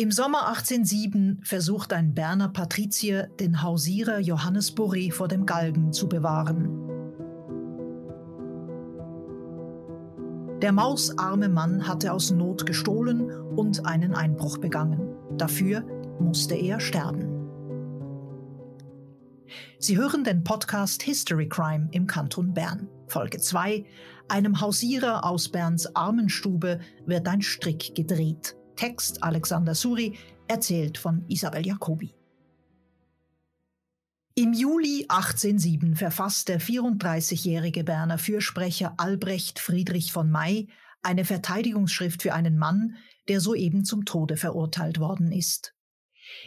Im Sommer 1807 versucht ein Berner Patrizier, den Hausierer Johannes Boré vor dem Galgen zu bewahren. Der mausarme Mann hatte aus Not gestohlen und einen Einbruch begangen. Dafür musste er sterben. Sie hören den Podcast History Crime im Kanton Bern. Folge 2. Einem Hausierer aus Berns Armenstube wird ein Strick gedreht. Text Alexander Suri, erzählt von Isabel Jacobi. Im Juli 1807 verfasst der 34-jährige Berner Fürsprecher Albrecht Friedrich von May eine Verteidigungsschrift für einen Mann, der soeben zum Tode verurteilt worden ist.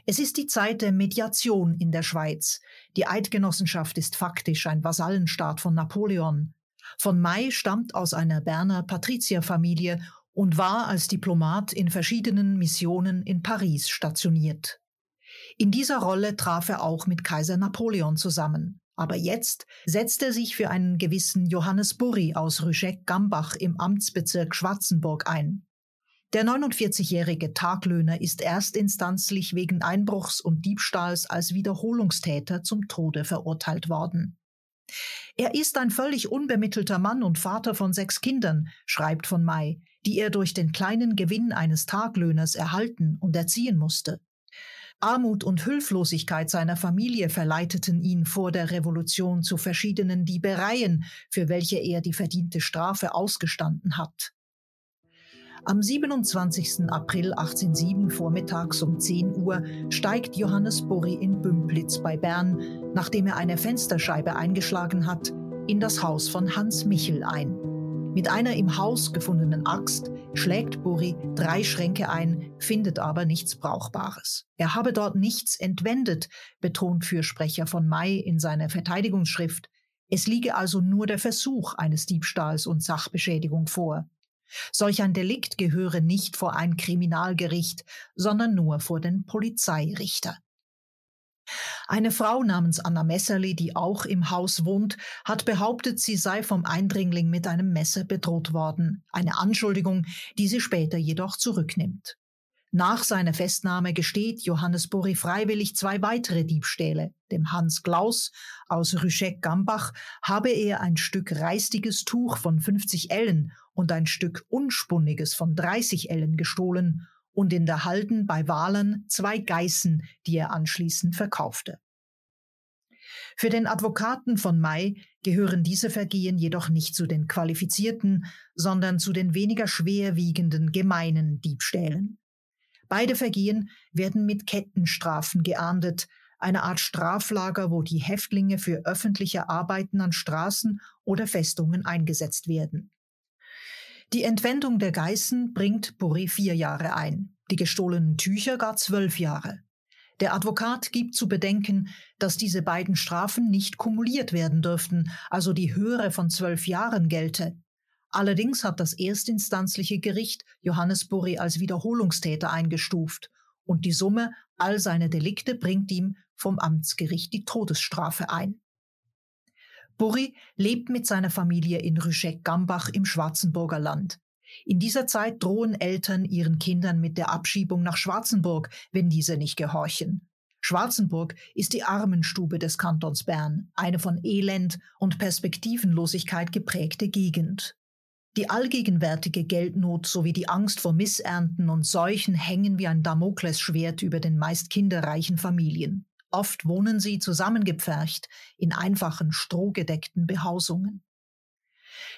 Es ist die Zeit der Mediation in der Schweiz. Die Eidgenossenschaft ist faktisch ein Vasallenstaat von Napoleon. Von May stammt aus einer Berner Patrizierfamilie und war als Diplomat in verschiedenen Missionen in Paris stationiert. In dieser Rolle traf er auch mit Kaiser Napoleon zusammen. Aber jetzt setzt er sich für einen gewissen Johannes Burri aus Rüscheck-Gambach im Amtsbezirk Schwarzenburg ein. Der 49-jährige Taglöhner ist erstinstanzlich wegen Einbruchs und Diebstahls als Wiederholungstäter zum Tode verurteilt worden. Er ist ein völlig unbemittelter Mann und Vater von sechs Kindern, schreibt von May, die er durch den kleinen Gewinn eines Taglöhners erhalten und erziehen musste. Armut und Hilflosigkeit seiner Familie verleiteten ihn vor der Revolution zu verschiedenen Diebereien, für welche er die verdiente Strafe ausgestanden hat. Am 27. April 1807 vormittags um 10 Uhr steigt Johannes Borri in Bümplitz bei Bern, nachdem er eine Fensterscheibe eingeschlagen hat, in das Haus von Hans Michel ein. Mit einer im Haus gefundenen Axt schlägt Buri drei Schränke ein, findet aber nichts Brauchbares. Er habe dort nichts entwendet, betont Fürsprecher von May in seiner Verteidigungsschrift. Es liege also nur der Versuch eines Diebstahls und Sachbeschädigung vor. Solch ein Delikt gehöre nicht vor ein Kriminalgericht, sondern nur vor den Polizeirichter. Eine Frau namens Anna Messerli, die auch im Haus wohnt, hat behauptet, sie sei vom Eindringling mit einem Messer bedroht worden. Eine Anschuldigung, die sie später jedoch zurücknimmt. Nach seiner Festnahme gesteht Johannes Borri freiwillig zwei weitere Diebstähle. Dem Hans Klaus aus Rüscheck-Gambach habe er ein Stück reistiges Tuch von 50 Ellen und ein Stück unspunniges von 30 Ellen gestohlen und in der Halden bei Wahlen zwei Geißen, die er anschließend verkaufte. Für den Advokaten von May gehören diese Vergehen jedoch nicht zu den qualifizierten, sondern zu den weniger schwerwiegenden gemeinen Diebstählen. Beide Vergehen werden mit Kettenstrafen geahndet, eine Art Straflager, wo die Häftlinge für öffentliche Arbeiten an Straßen oder Festungen eingesetzt werden. Die Entwendung der Geißen bringt Burri vier Jahre ein, die gestohlenen Tücher gar zwölf Jahre. Der Advokat gibt zu bedenken, dass diese beiden Strafen nicht kumuliert werden dürften, also die höhere von zwölf Jahren gelte. Allerdings hat das erstinstanzliche Gericht Johannes Burri als Wiederholungstäter eingestuft und die Summe all seiner Delikte bringt ihm vom Amtsgericht die Todesstrafe ein. Burri lebt mit seiner Familie in Rüscheck-Gambach im Schwarzenburger Land. In dieser Zeit drohen Eltern ihren Kindern mit der Abschiebung nach Schwarzenburg, wenn diese nicht gehorchen. Schwarzenburg ist die Armenstube des Kantons Bern, eine von Elend und Perspektivenlosigkeit geprägte Gegend. Die allgegenwärtige Geldnot sowie die Angst vor Missernten und Seuchen hängen wie ein Damoklesschwert über den meist kinderreichen Familien. Oft wohnen sie zusammengepfercht in einfachen, strohgedeckten Behausungen.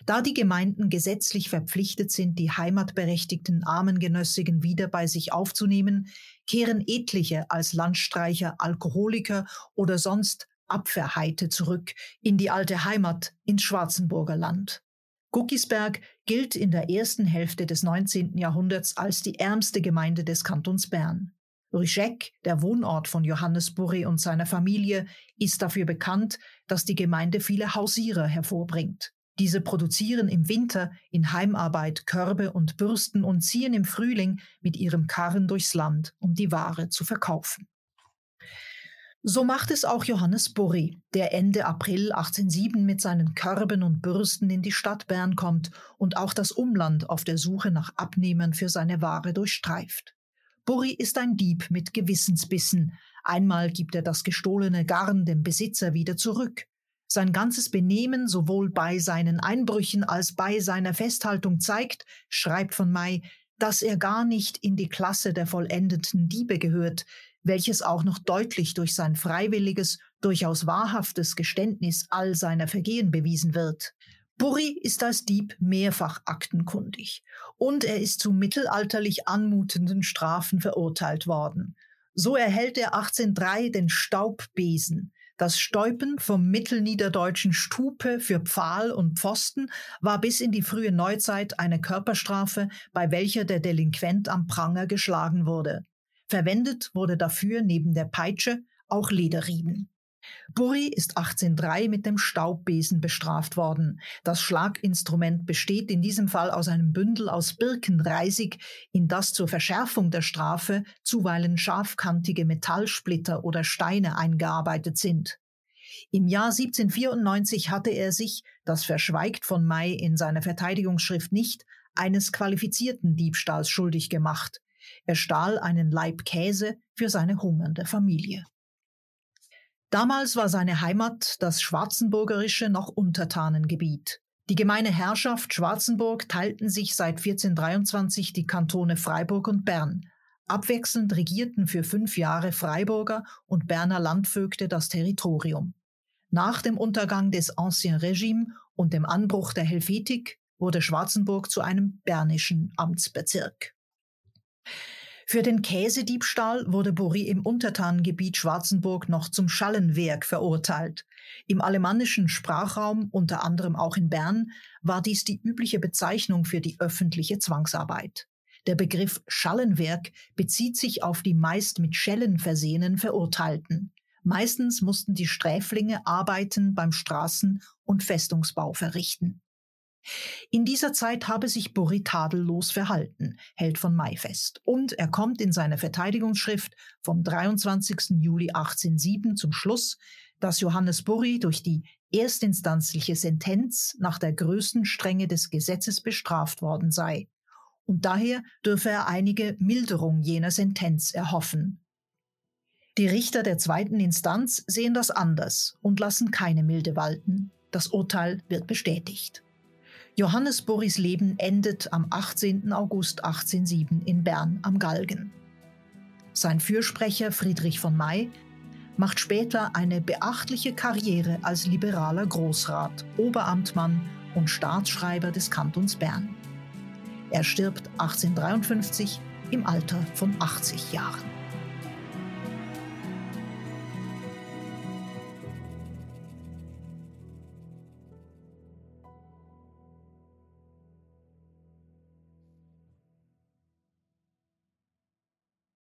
Da die Gemeinden gesetzlich verpflichtet sind, die heimatberechtigten Armengenössigen wieder bei sich aufzunehmen, kehren etliche als Landstreicher, Alkoholiker oder sonst Abwehrheite zurück in die alte Heimat ins Schwarzenburger Land. Guckisberg gilt in der ersten Hälfte des 19. Jahrhunderts als die ärmste Gemeinde des Kantons Bern. Rüscheck, der Wohnort von Johannes Burri und seiner Familie, ist dafür bekannt, dass die Gemeinde viele Hausierer hervorbringt. Diese produzieren im Winter in Heimarbeit Körbe und Bürsten und ziehen im Frühling mit ihrem Karren durchs Land, um die Ware zu verkaufen. So macht es auch Johannes Burri, der Ende April 1807 mit seinen Körben und Bürsten in die Stadt Bern kommt und auch das Umland auf der Suche nach Abnehmern für seine Ware durchstreift. Burri ist ein Dieb mit Gewissensbissen. Einmal gibt er das gestohlene Garn dem Besitzer wieder zurück. Sein ganzes Benehmen sowohl bei seinen Einbrüchen als bei seiner Festhaltung zeigt, schreibt von May, dass er gar nicht in die Klasse der vollendeten Diebe gehört, welches auch noch deutlich durch sein freiwilliges, durchaus wahrhaftes Geständnis all seiner Vergehen bewiesen wird. Burri ist als Dieb mehrfach aktenkundig und er ist zu mittelalterlich anmutenden Strafen verurteilt worden. So erhält er 1803 den Staubbesen, das Stäupen vom mittelniederdeutschen Stupe für Pfahl und Pfosten war bis in die frühe Neuzeit eine Körperstrafe, bei welcher der Delinquent am Pranger geschlagen wurde. Verwendet wurde dafür neben der Peitsche auch Lederriemen. Burri ist 1803 mit dem Staubbesen bestraft worden. Das Schlaginstrument besteht in diesem Fall aus einem Bündel aus Birkenreisig, in das zur Verschärfung der Strafe zuweilen scharfkantige Metallsplitter oder Steine eingearbeitet sind. Im Jahr 1794 hatte er sich, das verschweigt von May in seiner Verteidigungsschrift nicht, eines qualifizierten Diebstahls schuldig gemacht. Er stahl einen Laib Käse für seine hungernde Familie. Damals war seine Heimat das schwarzenburgerische noch Untertanengebiet. Die gemeine Herrschaft Schwarzenburg teilten sich seit 1423 die Kantone Freiburg und Bern. Abwechselnd regierten für fünf Jahre Freiburger und Berner Landvögte das Territorium. Nach dem Untergang des Ancien Regime und dem Anbruch der Helvetik wurde Schwarzenburg zu einem bernischen Amtsbezirk. Für den Käsediebstahl wurde Bory im Untertanengebiet Schwarzenburg noch zum Schallenwerk verurteilt. Im alemannischen Sprachraum, unter anderem auch in Bern, war dies die übliche Bezeichnung für die öffentliche Zwangsarbeit. Der Begriff Schallenwerk bezieht sich auf die meist mit Schellen versehenen Verurteilten. Meistens mussten die Sträflinge Arbeiten beim Straßen- und Festungsbau verrichten. In dieser Zeit habe sich Burri tadellos verhalten, hält von May fest. Und er kommt in seiner Verteidigungsschrift vom 23. Juli 1807 zum Schluss, dass Johannes Burri durch die erstinstanzliche Sentenz nach der größten Strenge des Gesetzes bestraft worden sei. Und daher dürfe er einige Milderung jener Sentenz erhoffen. Die Richter der zweiten Instanz sehen das anders und lassen keine Milde walten. Das Urteil wird bestätigt. Johannes Boris Leben endet am 18. August 1807 in Bern am Galgen. Sein Fürsprecher Friedrich von May macht später eine beachtliche Karriere als liberaler Großrat, Oberamtmann und Staatsschreiber des Kantons Bern. Er stirbt 1853 im Alter von 80 Jahren.